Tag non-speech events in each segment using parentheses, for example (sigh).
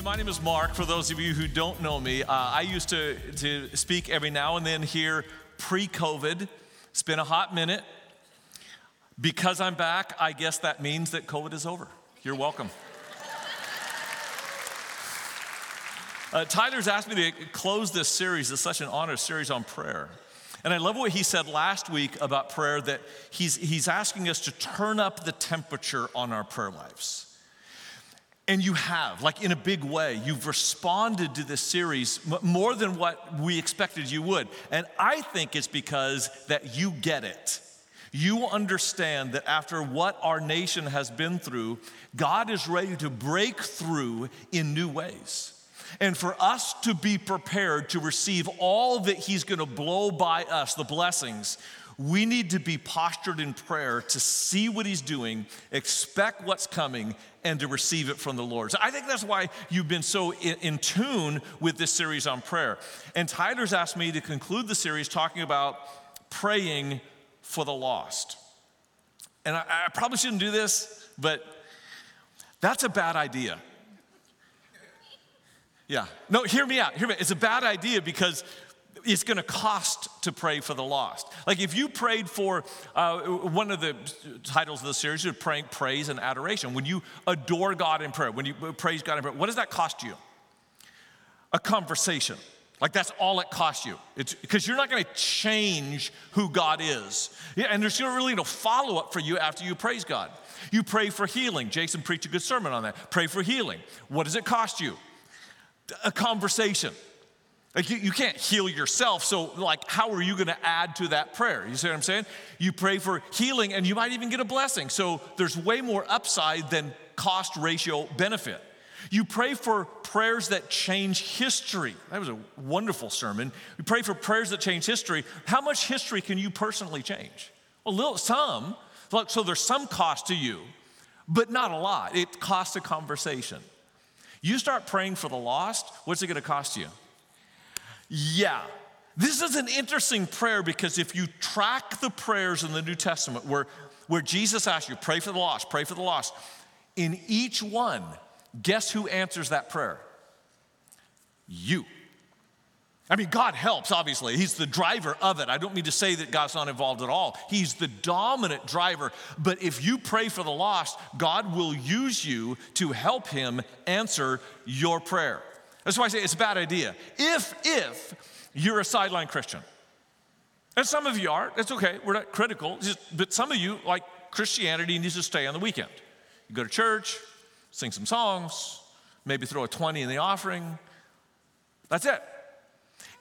Hey, my name is Mark. For those of you who don't know me, uh, I used to, to speak every now and then here pre COVID. It's been a hot minute. Because I'm back, I guess that means that COVID is over. You're welcome. (laughs) Uh, Tyler's asked me to close this series. It's such an honor series on prayer. And I love what he said last week about prayer that he's, he's asking us to turn up the temperature on our prayer lives. And you have, like in a big way, you've responded to this series more than what we expected you would. And I think it's because that you get it. You understand that after what our nation has been through, God is ready to break through in new ways. And for us to be prepared to receive all that He's gonna blow by us, the blessings, we need to be postured in prayer to see what he's doing, expect what's coming, and to receive it from the Lord. So I think that's why you've been so in, tune with this series on prayer. And Tyler's asked me to conclude the series talking about praying for the lost. And I, I probably shouldn't do this, but that's a bad idea. Yeah. No, hear me out. Hear me. It's a bad idea because it's going to cost to pray for the lost. Like if you prayed for uh, one of the titles of the series, you're praying praise and adoration. When you adore God in prayer, when you praise God in prayer, what does that cost you? A conversation. Like that's all it costs you. It's because you're not going to change who God is. Yeah, and there's really no follow up for you after you praise God. You pray for healing. Jason preached a good sermon on that. Pray for healing. What does it cost you? A conversation. Like you, you can't heal yourself, so like how are you to add to that prayer? You see what I'm saying? You pray for healing and you might even get a blessing. So there's way more upside than cost ratio benefit. You pray for prayers that change history. That was a wonderful sermon. You pray for prayers that change history. How much history can you personally change? A little, some. So there's some cost to you, but not a lot. It costs a conversation. You start praying for the lost, what's it to cost you? Yeah. This is an interesting prayer because if you track the prayers in the New Testament where, where Jesus asks you, pray for the lost, pray for the lost, in each one, guess who answers that prayer? You. I mean, God helps, obviously. He's the driver of it. I don't mean to say that God's not involved at all. He's the dominant driver. But if you pray for the lost, God will use you to help him answer your prayer. That's why I say it's a bad idea. If, if you're a sideline Christian, and some of you are, it's okay, we're not critical, just, but some of you, like Christianity, needs to stay on the weekend. You go to church, sing some songs, maybe throw a 20 in the offering. That's it.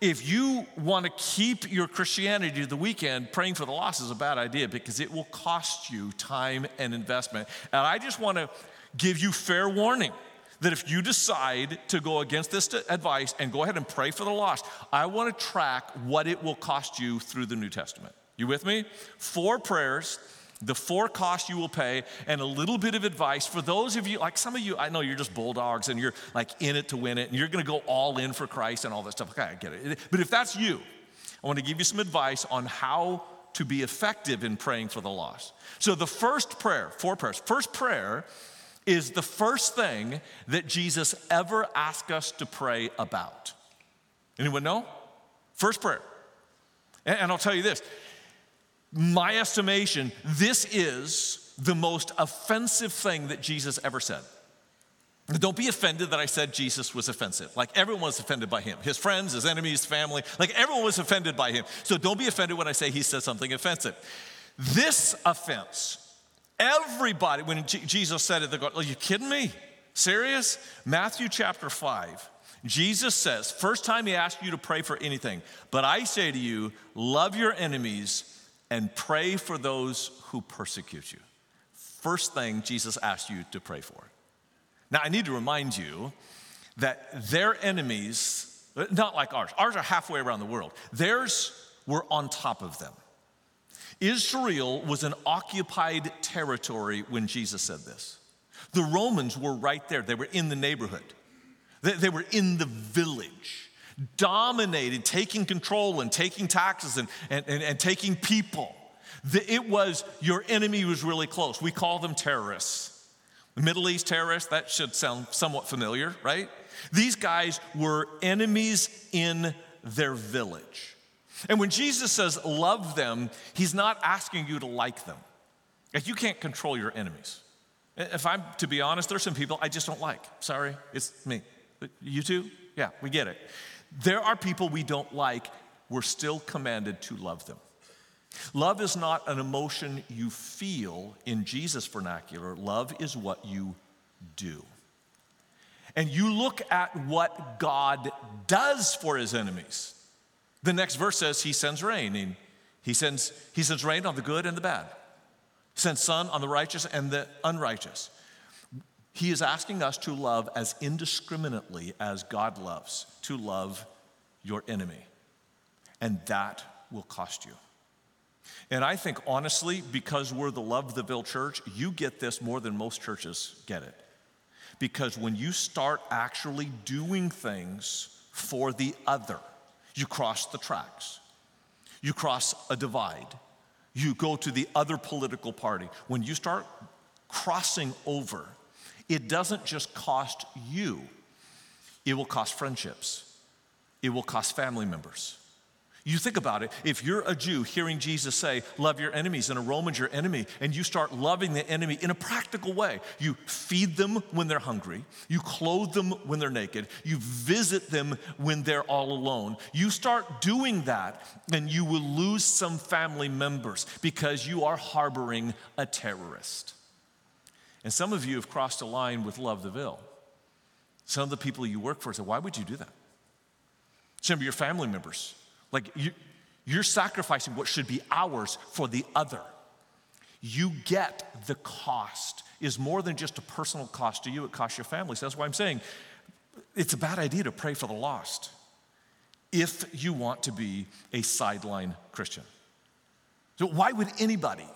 If you want to keep your Christianity to the weekend, praying for the lost is a bad idea because it will cost you time and investment. And I just want to give you fair warning that if you decide to go against this advice and go ahead and pray for the lost, I want to track what it will cost you through the New Testament. You with me? Four prayers, the four costs you will pay, and a little bit of advice for those of you, like some of you, I know you're just bulldogs and you're like in it to win it, and you're gonna go all in for Christ and all that stuff. Okay, I get it. But if that's you, I want to give you some advice on how to be effective in praying for the lost. So the first prayer, four prayers. First prayer is the first thing that Jesus ever asked us to pray about. Anyone know? First prayer. And I'll tell you this my estimation, this is the most offensive thing that Jesus ever said. Don't be offended that I said Jesus was offensive. Like everyone was offended by him. His friends, his enemies, family, like everyone was offended by him. So don't be offended when I say he said something offensive. This offense Everybody, when Jesus said it, they go, Are you kidding me? Serious? Matthew chapter 5. Jesus says, first time he asked you to pray for anything, but I say to you, love your enemies and pray for those who persecute you. First thing Jesus asked you to pray for. Now, I need to remind you that their enemies, not like ours, ours are halfway around the world, theirs were on top of them. Israel was an occupied territory when Jesus said this. The Romans were right there, they were in the neighborhood, they, they were in the village, dominated, taking control and taking taxes and, and, and, and taking people. The, it was your enemy was really close. We call them terrorists. The Middle East terrorists, that should sound somewhat familiar, right? These guys were enemies in their village. And when Jesus says love them, he's not asking you to like them. Like you can't control your enemies. If I'm to be honest, there's some people I just don't like. Sorry, it's me. You too? Yeah, we get it. There are people we don't like. We're still commanded to love them. Love is not an emotion you feel in Jesus' vernacular, love is what you do. And you look at what God does for his enemies. The next verse says he sends rain. And he sends, he sends rain on the good and the bad. He sends sun on the righteous and the unrighteous. He is asking us to love as indiscriminately as God loves, to love your enemy. And that will cost you. And I think honestly, because we're the Love the Ville church, you get this more than most churches get it. Because when you start actually doing things for the other, you cross the tracks, you cross a divide, you go to the other political party. When you start crossing over, it doesn't just cost you, it will cost friendships, it will cost family members, you think about it, if you're a Jew hearing Jesus say, Love your enemies, and a Roman's your enemy, and you start loving the enemy in a practical way, you feed them when they're hungry, you clothe them when they're naked, you visit them when they're all alone. You start doing that, and you will lose some family members because you are harboring a terrorist. And some of you have crossed a line with Love the Ville. Some of the people you work for say, Why would you do that? Some of your family members like you, you're sacrificing what should be ours for the other. You get the cost is more than just a personal cost to you, it costs your family. So that's why I'm saying it's a bad idea to pray for the lost if you want to be a sideline Christian. So, why would anybody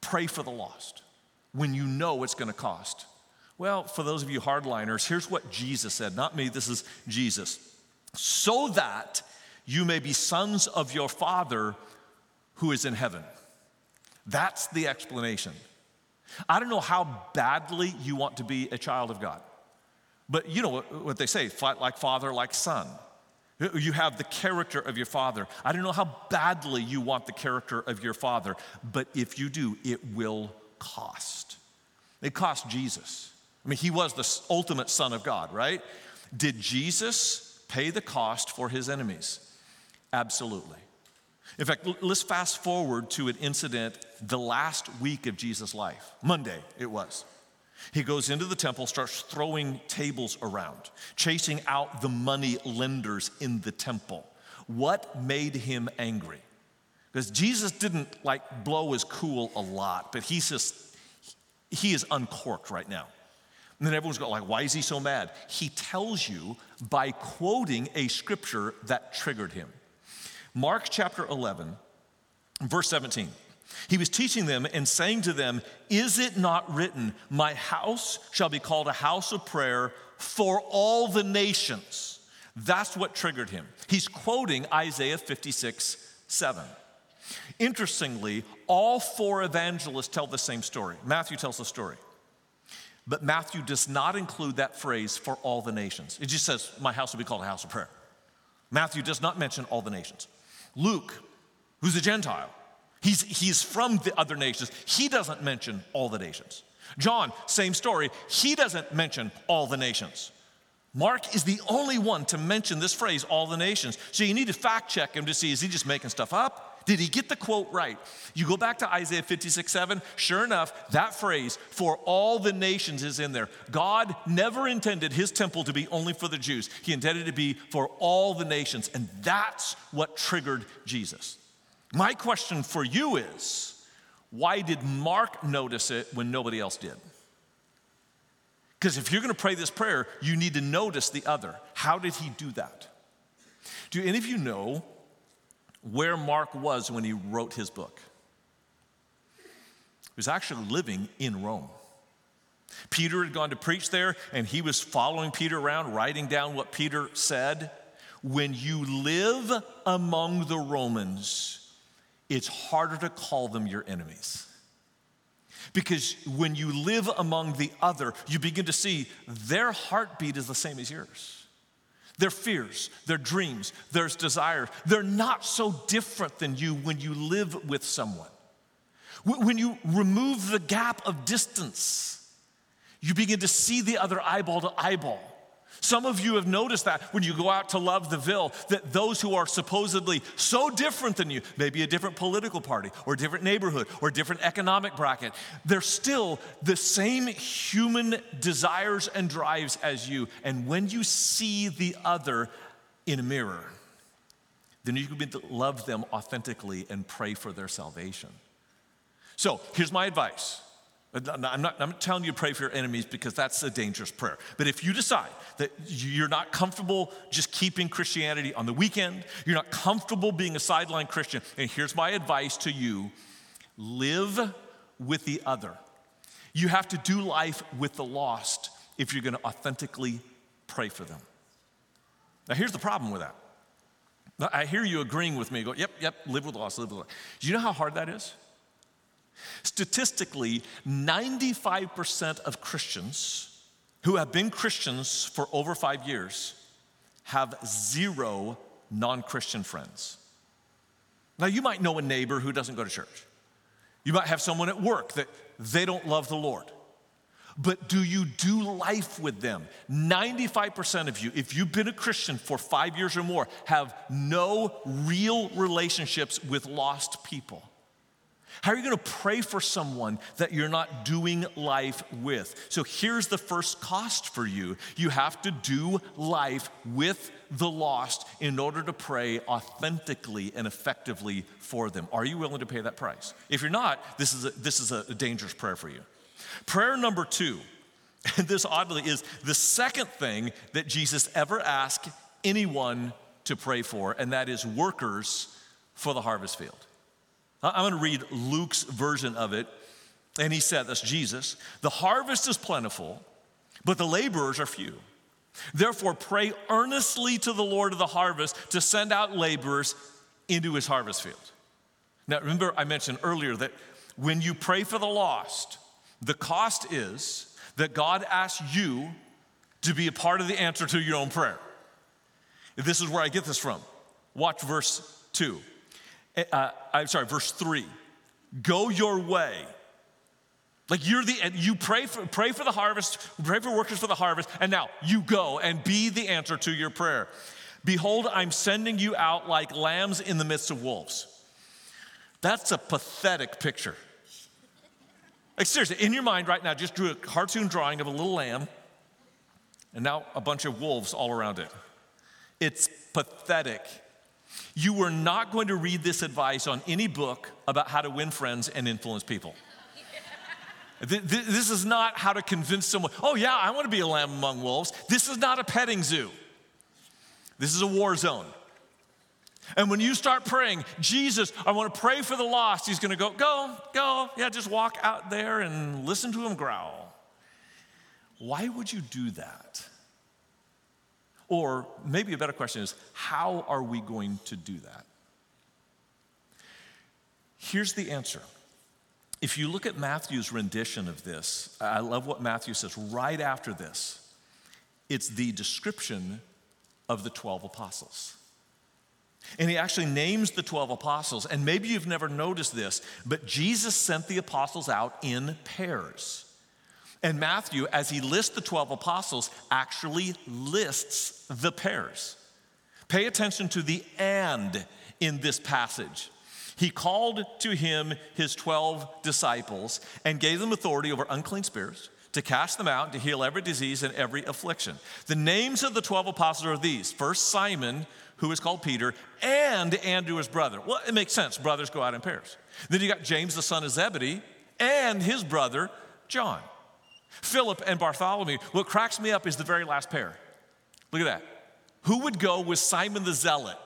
pray for the lost when you know it's going to cost? Well, for those of you hardliners, here's what Jesus said, not me, this is Jesus. So that you may be sons of your Father who is in heaven. That's the explanation. I don't know how badly you want to be a child of God, but you know what, they say like father, like son. You have the character of your father. I don't know how badly you want the character of your father, but if you do, it will cost. It cost Jesus. I mean, he was the ultimate son of God, right? Did Jesus pay the cost for his enemies? Absolutely. In fact, let's fast forward to an incident the last week of Jesus' life. Monday, it was. He goes into the temple, starts throwing tables around, chasing out the money lenders in the temple. What made him angry? Because Jesus didn't like blow his cool a lot, but he's just, he is uncorked right now. And then everyone's going like, why is he so mad? He tells you by quoting a scripture that triggered him. Mark chapter 11, verse 17. He was teaching them and saying to them, Is it not written, My house shall be called a house of prayer for all the nations? That's what triggered him. He's quoting Isaiah 56 7. Interestingly, all four evangelists tell the same story. Matthew tells the story. But Matthew does not include that phrase for all the nations. It just says, My house will be called a house of prayer. Matthew does not mention all the nations. Luke, who's a Gentile, he's, he's from the other nations. He doesn't mention all the nations. John, same story. He doesn't mention all the nations. Mark is the only one to mention this phrase, all the nations. So you need to fact check him to see is he just making stuff up? Did he get the quote right? You go back to Isaiah 56 7, sure enough, that phrase, for all the nations, is in there. God never intended his temple to be only for the Jews, he intended it to be for all the nations. And that's what triggered Jesus. My question for you is why did Mark notice it when nobody else did? Because if you're going to pray this prayer, you need to notice the other. How did he do that? Do any of you know where Mark was when he wrote his book? He was actually living in Rome. Peter had gone to preach there, and he was following Peter around, writing down what Peter said. When you live among the Romans, it's harder to call them your enemies. Because when you live among the other, you begin to see their heartbeat is the same as yours. Their fears, their dreams, their desires, they're not so different than you when you live with someone. When you remove the gap of distance, you begin to see the other eyeball to eyeball. Some of you have noticed that when you go out to love the Ville, that those who are supposedly so different than you, maybe a different political party or a different neighborhood or different economic bracket, they're still the same human desires and drives as you. And when you see the other in a mirror, then you can to love them authentically and pray for their salvation. So here's my advice I'm not, I'm not telling you to pray for your enemies because that's a dangerous prayer. But if you decide that you're not comfortable just keeping Christianity on the weekend, you're not comfortable being a sideline Christian, and here's my advice to you live with the other. You have to do life with the lost if you're going to authentically pray for them. Now, here's the problem with that. I hear you agreeing with me, go, yep, yep, live with the lost, live with the lost. Do you know how hard that is? Statistically, 95% of Christians who have been Christians for over five years have zero non Christian friends. Now, you might know a neighbor who doesn't go to church. You might have someone at work that they don't love the Lord. But do you do life with them? 95% of you, if you've been a Christian for five years or more, have no real relationships with lost people. How are you going to pray for someone that you're not doing life with? So here's the first cost for you you have to do life with the lost in order to pray authentically and effectively for them. Are you willing to pay that price? If you're not, this is a, this is a dangerous prayer for you. Prayer number two, (laughs) and this oddly is the second thing that Jesus ever asked anyone to pray for, and that is workers for the harvest field. I'm going to read Luke's version of it. And he said, That's Jesus, the harvest is plentiful, but the laborers are few. Therefore, pray earnestly to the Lord of the harvest to send out laborers into his harvest field. Now, remember, I mentioned earlier that when you pray for the lost, the cost is that God asks you to be a part of the answer to your own prayer. This is where I get this from. Watch verse 2. Eh, uh, I'm sorry, verse three. Go your way. Like you're the, you pray for, pray for the harvest, pray for workers for the harvest, and now you go and be the answer to your prayer. Behold, I'm sending you out like lambs in the midst of wolves. That's a pathetic picture. Like, seriously, in your mind right now, just drew a cartoon drawing of a little lamb and now a bunch of wolves all around it. It's pathetic. You were not going to read this advice on any book about how to win friends and influence people. This is not how to convince someone, oh, yeah, I want to be a lamb among wolves. This is not a petting zoo. This is a war zone. And when you start praying, Jesus, I want to pray for the lost, he's going to go, go, go. Yeah, just walk out there and listen to him growl. Why would you do that? Or maybe a better question is how are we going to do that? Here's the answer. If you look at Matthew's rendition of this, I love what Matthew says right after this. It's the description of the 12 apostles. And he actually names the 12 apostles. And maybe you've never noticed this, but Jesus sent the apostles out in pairs. And Matthew, as he lists the 12 apostles, actually lists the pairs. Pay attention to the and in this passage. He called to him his 12 disciples and gave them authority over unclean spirits to cast them out, to heal every disease and every affliction. The names of the 12 apostles are these First, Simon, who is called Peter, and Andrew, his brother. Well, it makes sense. Brothers go out in pairs. Then you got James, the son of Zebedee, and his brother, John. Philip and Bartholomew. What cracks me up is the very last pair. Look at that. Who would go with Simon the Zealot?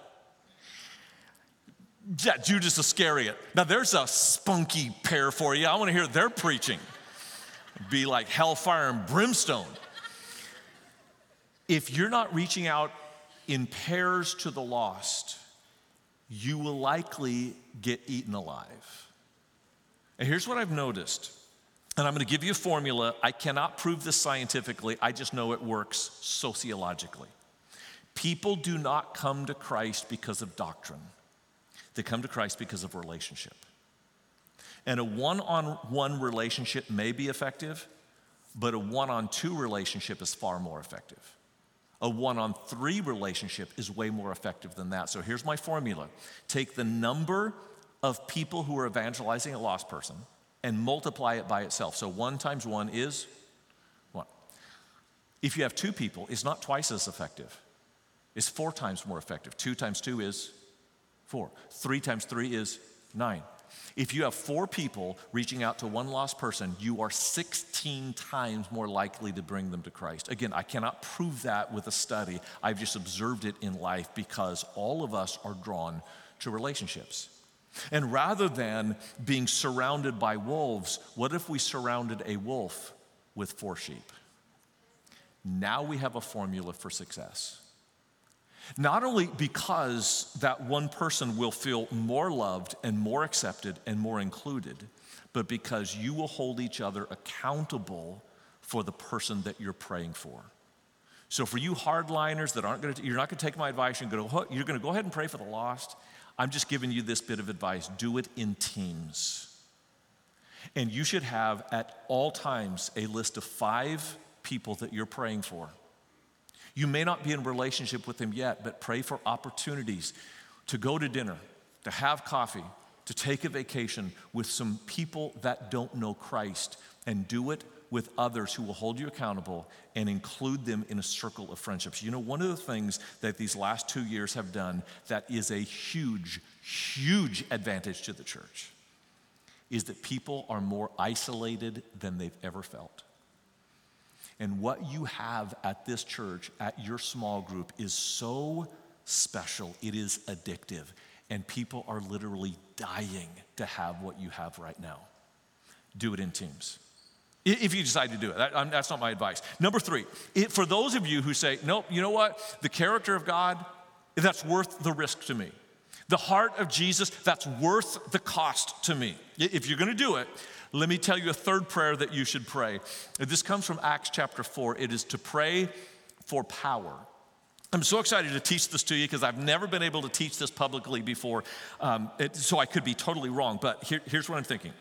Yeah, Judas Iscariot. Now there's a spunky pair for you. I want to hear their preaching. Be like hellfire and brimstone. If you're not reaching out in pairs to the lost, you will likely get eaten alive. And here's what I've noticed, and I'm going to give you a formula. I cannot prove this scientifically, I just know it works sociologically. People do not come to Christ because of doctrine, they come to Christ because of relationship. And a one on one relationship may be effective, but a one on two relationship is far more effective. A one on three relationship is way more effective than that. So here's my formula take the number of people who are evangelizing a lost person and multiply it by itself. So one times one is one. If you have two people, it's not twice as effective, it's four times more effective. Two times two is four, three times three is nine. If you have four people reaching out to one lost person, you are 16 times more likely to bring them to Christ. Again, I cannot prove that with a study. I've just observed it in life because all of us are drawn to relationships. And rather than being surrounded by wolves, what if we surrounded a wolf with four sheep? Now we have a formula for success. Not only because that one person will feel more loved and more accepted and more included, but because you will hold each other accountable for the person that you're praying for. So for you hardliners that aren't going to, you're not going to take my advice. You're going to, you're going to go ahead and pray for the lost. I'm just giving you this bit of advice. Do it in teams. And you should have at all times a list of five people that you're praying for. You may not be in relationship with them yet, but pray for opportunities to go to dinner, to have coffee, to take a vacation with some people that don't know Christ, and do it with others who will hold you accountable and include them in a circle of friendships. You know, one of the things that these last two years have done that is a huge, huge advantage to the church is that people are more isolated than they've ever felt. And what you have at this church, at your small group, is so special. It is addictive. And people are literally dying to have what you have right now. Do it in teams. If you decide to do it, that, that's not my advice. Number three, it, for those of you who say, nope, you know what? The character of God, that's worth the risk to me. The heart of Jesus, that's worth the cost to me. If you're gonna do it, let me tell you a third prayer that you should pray. This comes from Acts chapter 4. It is to pray for power. I'm so excited to teach this to you because I've never been able to teach this publicly before, um, it, so I could be totally wrong. But here, here's what I'm thinking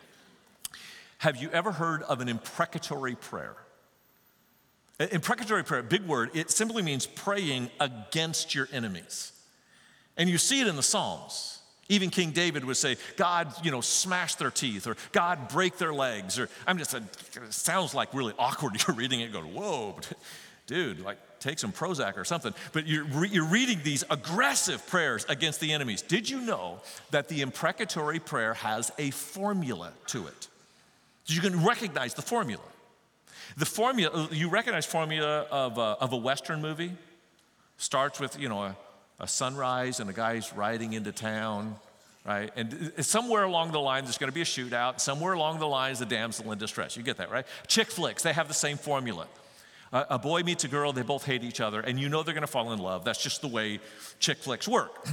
Have you ever heard of an imprecatory prayer? Imprecatory prayer, big word, it simply means praying against your enemies. And you see it in the Psalms. Even King David would say, God, you know, smash their teeth, or God, break their legs, or I'm just, it sounds like really awkward. (laughs) You're reading it going, whoa, dude, like take some Prozac or something. But you're, re- you're reading these aggressive prayers against the enemies. Did you know that the imprecatory prayer has a formula to it? So you can recognize the formula. The formula, you recognize formula of a, of a Western movie? Starts with, you know, a, a sunrise and a guy's riding into town, right? And somewhere along the line, there's going to be a shootout. Somewhere along the line is a damsel in distress. You get that, right? Chick flicks, they have the same formula. a boy meets a girl, they both hate each other, and you know they're going to fall in love. That's just the way chick flicks work.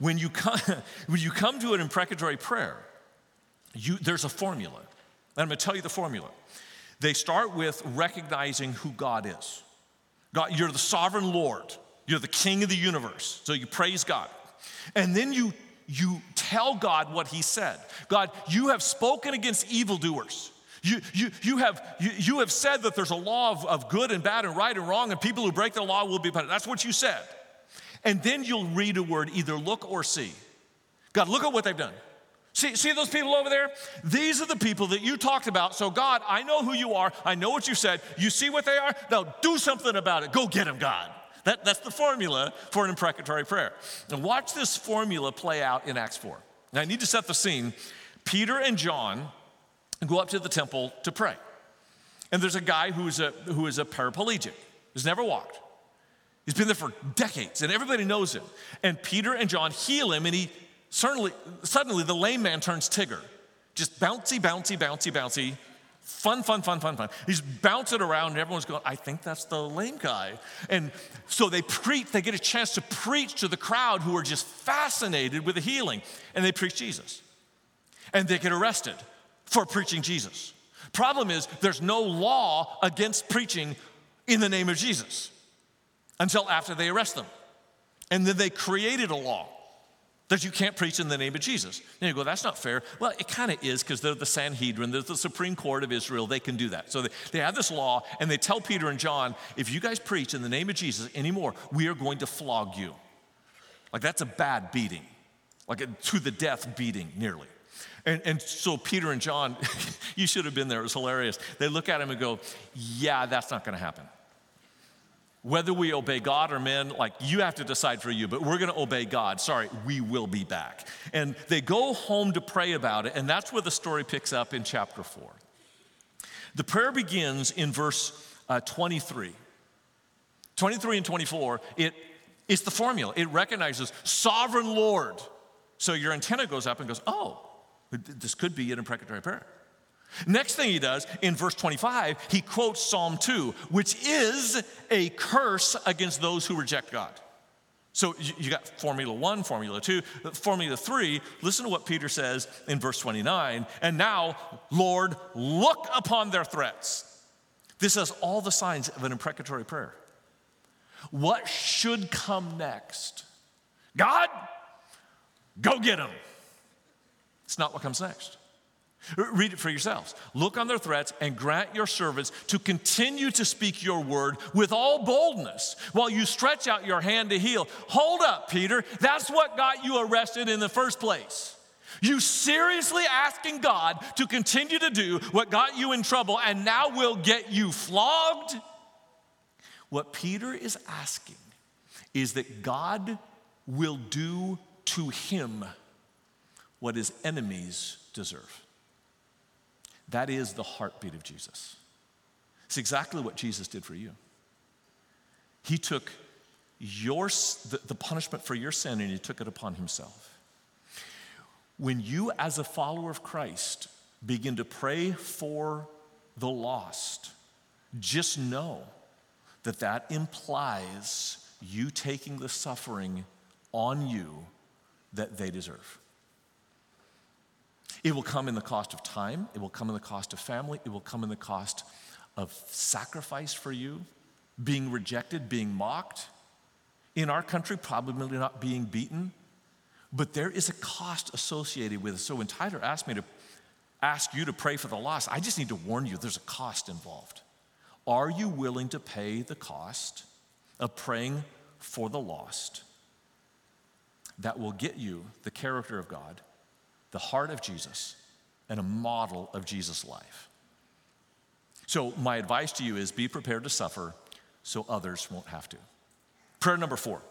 when, you come, (laughs) when you come to an imprecatory prayer, you, there's a formula. And I'm going to tell you the formula. They start with recognizing who God is. God, you're the sovereign Lord. You're the king of the universe. So you praise God. And then you you tell God what he said. God, you have spoken against evildoers. You, you, you, have, you, you have said that there's a law of, of good and bad and right and wrong, and people who break the law will be punished. That's what you said. And then you'll read a word, either look or see. God, look at what they've done. See, see those people over there? These are the people that you talked about. So, God, I know who you are. I know what you said. You see what they are? Now, do something about it. Go get them, God. That, that's the formula for an imprecatory prayer. And watch this formula play out in Acts 4. Now, I need to set the scene. Peter and John go up to the temple to pray. And there's a guy who's a, who is a paraplegic, He's never walked. He's been there for decades, and everybody knows him. And Peter and John heal him, and he certainly, suddenly the lame man turns Tigger. Just bouncy, bouncy, bouncy, bouncy. Fun, fun, fun, fun, fun. He's bouncing around, and everyone's going, I think that's the lame guy. And so they preach, they get a chance to preach to the crowd who are just fascinated with the healing, and they preach Jesus. And they get arrested for preaching Jesus. Problem is, there's no law against preaching in the name of Jesus until after they arrest them. And then they created a law that you can't preach in the name of Jesus. And you go, that's not fair. Well, it kind of is because they're the Sanhedrin, they're the Supreme Court of Israel, they can do that. So they, they have this law, and they tell Peter and John, if you guys preach in the name of Jesus anymore, we are going to flog you. Like that's a bad beating, like a to the death beating, nearly. And, and so Peter and John, (laughs) you should have been there, it was hilarious. They look at him and go, yeah, that's not going to happen whether we obey God or men, like you have to decide for you, but we're gonna obey God. Sorry, we will be back. And they go home to pray about it, and that's where the story picks up in chapter 4. The prayer begins in verse uh, 23. 23 and 24, it, it's the formula. It recognizes sovereign Lord. So your antenna goes up and goes, oh, this could be an imprecatory prayer. Next thing he does in verse 25, he quotes Psalm 2, which is a curse against those who reject God. So you got Formula 1, Formula 2, Formula 3. Listen to what Peter says in verse 29. And now, Lord, look upon their threats. This has all the signs of an imprecatory prayer. What should come next? God, go get them. It's not what comes next. Read it for yourselves. Look on their threats and grant your servants to continue to speak your word with all boldness while you stretch out your hand to heal. Hold up, Peter. That's what got you arrested in the first place. You seriously asking God to continue to do what got you in trouble and now will get you flogged? What Peter is asking is that God will do to him what his enemies deserve. That is the heartbeat of Jesus. It's exactly what Jesus did for you. He took your, the, the punishment for your sin and he took it upon himself. When you, as a follower of Christ, begin to pray for the lost, just know that that implies you taking the suffering on you that they deserve. It will come in the cost of time, it will come in the cost of family, it will come in the cost of sacrifice for you, being rejected, being mocked. In our country, probably not being beaten, but there is a cost associated with it. So when Tyler asked me to ask you to pray for the lost, I just need to warn you there's a cost involved. Are you willing to pay the cost of praying for the lost that will get you the character of God? The heart of Jesus and a model of Jesus' life. So, my advice to you is be prepared to suffer so others won't have to. Prayer number four.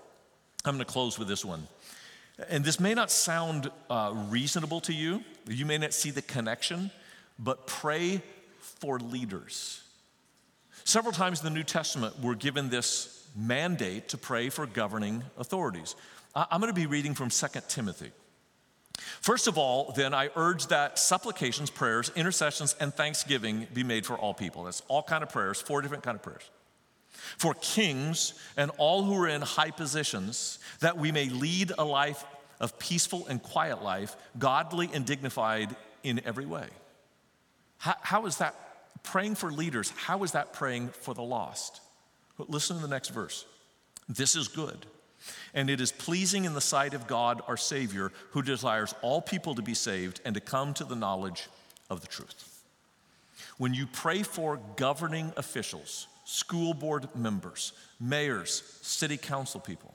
I'm going to close with this one. And this may not sound uh, reasonable to you, you may not see the connection, but pray for leaders. Several times in the New Testament, we're given this mandate to pray for governing authorities. I'm going to be reading from 2 Timothy. First of all, then, I urge that supplications, prayers, intercessions, and thanksgiving be made for all people. That's all kind of prayers, four different kind of prayers. For kings and all who are in high positions, that we may lead a life of peaceful and quiet life, godly and dignified in every way. how, how is that praying for leaders? How is that praying for the lost? Listen to the next verse. This is good and it is pleasing in the sight of God our Savior, who desires all people to be saved and to come to the knowledge of the truth. When you pray for governing officials, school board members, mayors, city council people,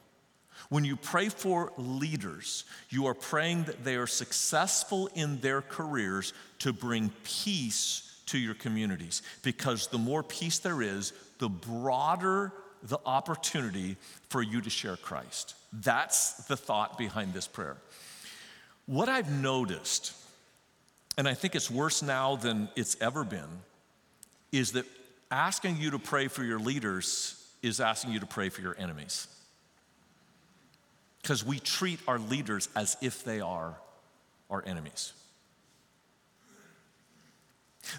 when you pray for leaders, you are praying that they are successful in their careers to bring peace to your communities. Because the more peace there is, the broader the opportunity for you to share Christ. That's the thought behind this prayer. What I've noticed, and I think it's worse now than it's ever been, is that asking you to pray for your leaders is asking you to pray for your enemies. Because we treat our leaders as if they are our enemies.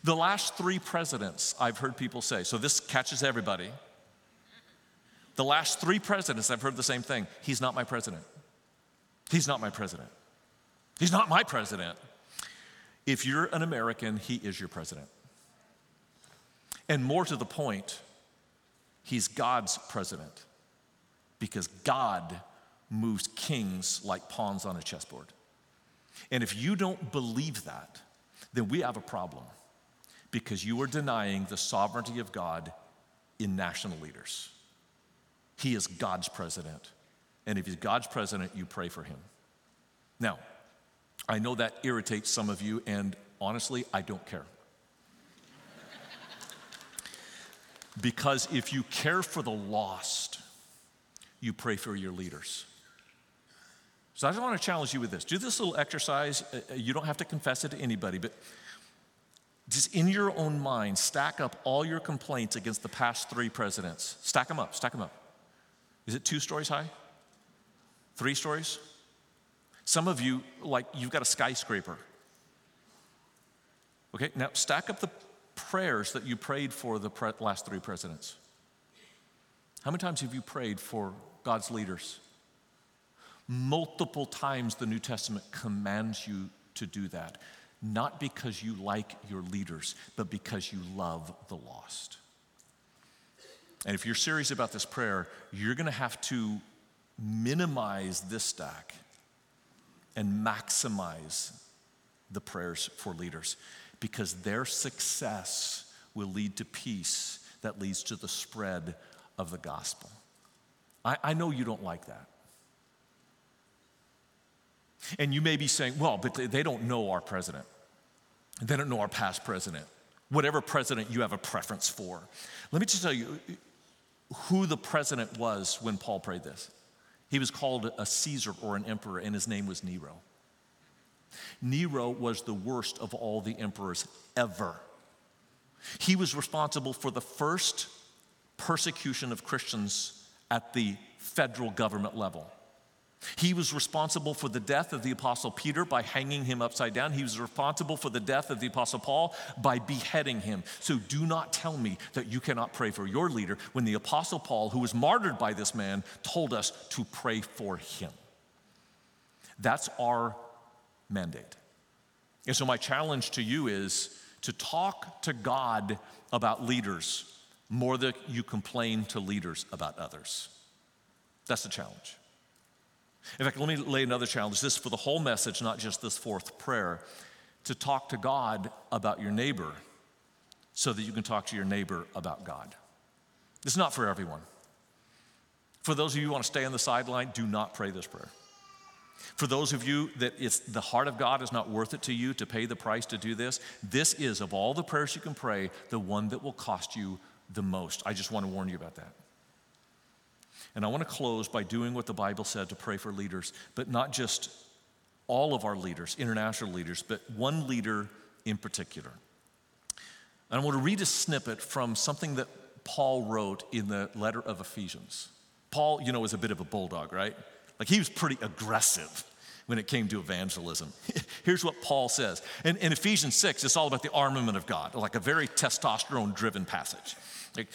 The last three presidents, I've heard people say, so this catches everybody. The last three presidents, I've heard the same thing. He's not my president. He's not my president. He's not my president. If you're an American, he is your president. And more to the point, he's God's president because God moves kings like pawns on a chessboard. And if you don't believe that, then we have a problem because you are denying the sovereignty of God in national leaders. He is God's president. And if he's God's president, you pray for him. Now, I know that irritates some of you, and honestly, I don't care. because if you care for the lost, you pray for your leaders. So I just want to challenge you with this. Do this little exercise. Uh, uh, you don't have to confess it to anybody, but just in your own mind, stack up all your complaints against the past three presidents. Stack them up, stack them up. Is it two stories high? Three stories? Some of you, like, you've got a skyscraper. Okay, now stack up the prayers that you prayed for the pre- last three presidents. How many times have you prayed for God's leaders? Multiple times the New Testament commands you to do that not because you like your leaders, but because you love the lost. And if you're serious about this prayer, you're going to have to minimize this stack and maximize the prayers for leaders because their success will lead to peace that leads to the spread of the gospel. I, I know you don't like that. And you may be saying, well, but they don't know our president. They don't know our past president. Whatever president you have a preference for. Let me just tell you who the president was when Paul prayed this. He was called a Caesar or an emperor, and his name was Nero. Nero was the worst of all the emperors ever. He was responsible for the first persecution of Christians at the federal government level. He was responsible for the death of the Apostle Peter by hanging him upside down. He was responsible for the death of the Apostle Paul by beheading him. So do not tell me that you cannot pray for your leader when the Apostle Paul, who was martyred by this man, told us to pray for him. That's our mandate. And so, my challenge to you is to talk to God about leaders more than you complain to leaders about others. That's the challenge. In fact, let me lay another challenge this for the whole message, not just this fourth prayer, to talk to God about your neighbor so that you can talk to your neighbor about God. It's not for everyone. For those of you who want to stay on the sideline, do not pray this prayer. For those of you that it's the heart of God is not worth it to you to pay the price to do this, this is of all the prayers you can pray, the one that will cost you the most. I just want to warn you about that. And I want to close by doing what the Bible said to pray for leaders, but not just all of our leaders, international leaders, but one leader in particular. And I want to read a snippet from something that Paul wrote in the letter of Ephesians. Paul, you know, is a bit of a bulldog, right? Like he was pretty aggressive when it came to evangelism. (laughs) Here's what Paul says. In, in, Ephesians 6, it's all about the armament of God, like a very testosterone driven passage. Like,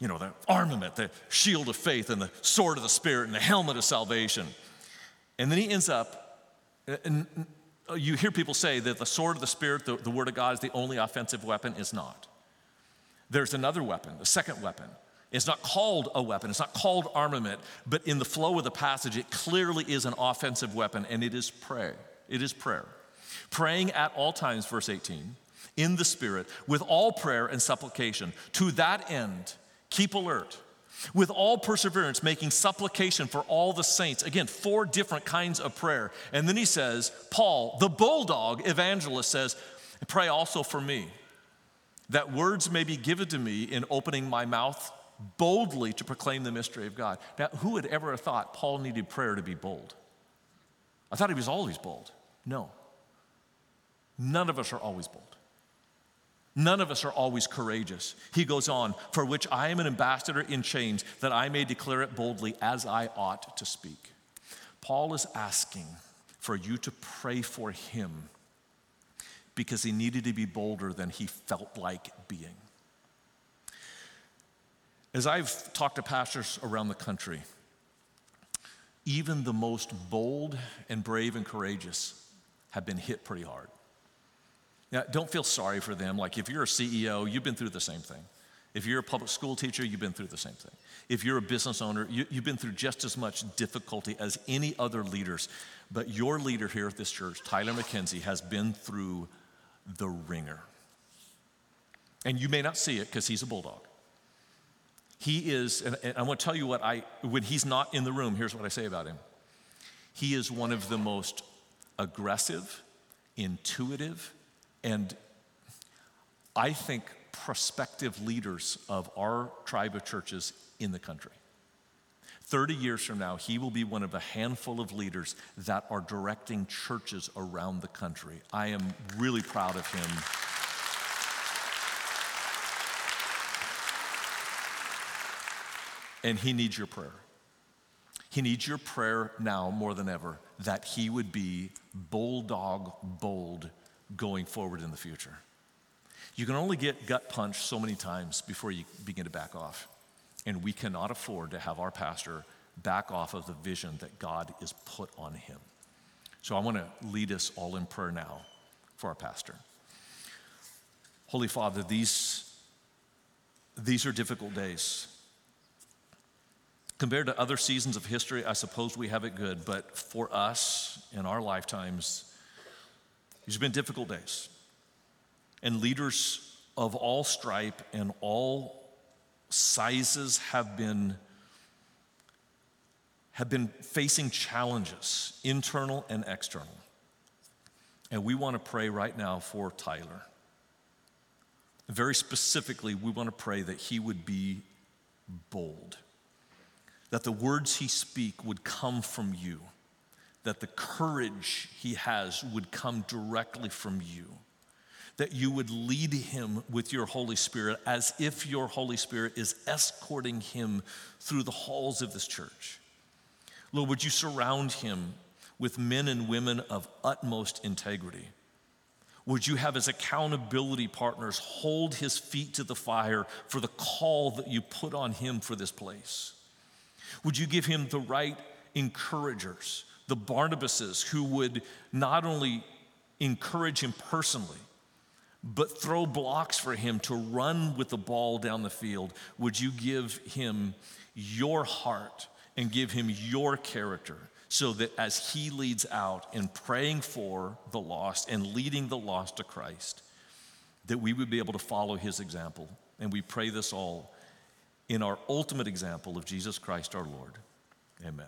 you know, the armament, the shield of faith, and the sword of the Spirit, and the helmet of salvation. And then he ends up, and you hear people say that the sword of the Spirit, the, the Word of God, is the only offensive weapon. Is not. There's another weapon, the second weapon. It's not called a weapon, it's not called armament, but in the flow of the passage, it clearly is an offensive weapon, and it is prayer. It is prayer. Praying at all times, verse 18, in the Spirit, with all prayer and supplication. To that end, Keep alert. With all perseverance, making supplication for all the saints. Again, four different kinds of prayer. And then he says, Paul, the bulldog evangelist, says, Pray also for me, that words may be given to me in opening my mouth boldly to proclaim the mystery of God. Now, who would ever have thought Paul needed prayer to be bold? I thought he was always bold. No. None of us are always bold. None of us are always courageous. He goes on, for which I am an ambassador in chains, that I may declare it boldly as I ought to speak. Paul is asking for you to pray for him because he needed to be bolder than he felt like being. As I've talked to pastors around the country, even the most bold and brave and courageous have been hit pretty hard. Now, don't feel sorry for them. Like if you're a CEO, you've been through the same thing. If you're a public school teacher, you've been through the same thing. If you're a business owner, you, have been through just as much difficulty as any other leaders. But your leader here at this church, Tyler McKenzie, has been through the wringer. And you may not see it because he's a bulldog. He is, and, and I want to tell you what I, when he's not in the room, here's what I say about him. He is one of the most aggressive, intuitive, and I think prospective leaders of our tribe of churches in the country. 30 years from now, he will be one of a handful of leaders that are directing churches around the country. I am really proud of him. And he needs your prayer. He needs your prayer now more than ever that he would be bulldog bold going forward in the future. You can only get gut punched so many times before you begin to back off. And we cannot afford to have our pastor back off of the vision that God is put on him. So I want to lead us all in prayer now for our pastor. Holy Father, these, these are difficult days. Compared to other seasons of history, I suppose we have it good, but for us in our lifetimes, these have been difficult days. And leaders of all stripe and all sizes have been, have been facing challenges, internal and external. And we want to pray right now for Tyler. Very specifically, we want to pray that he would be bold, that the words he speak would come from you, that the courage he has would come directly from you that you would lead him with your Holy Spirit as if your Holy Spirit is escorting him through the halls of this church. Lord, would you surround him with men and women of utmost integrity? Would you have his accountability partners hold his feet to the fire for the call that you put on him for this place? Would you give him the right encouragers, the Barnabases who would not only encourage him personally, but throw blocks for him to run with the ball down the field. Would you give him your heart and give him your character so that as he leads out in praying for the lost and leading the lost to Christ, that we would be able to follow his example? And we pray this all in our ultimate example of Jesus Christ our Lord. Amen.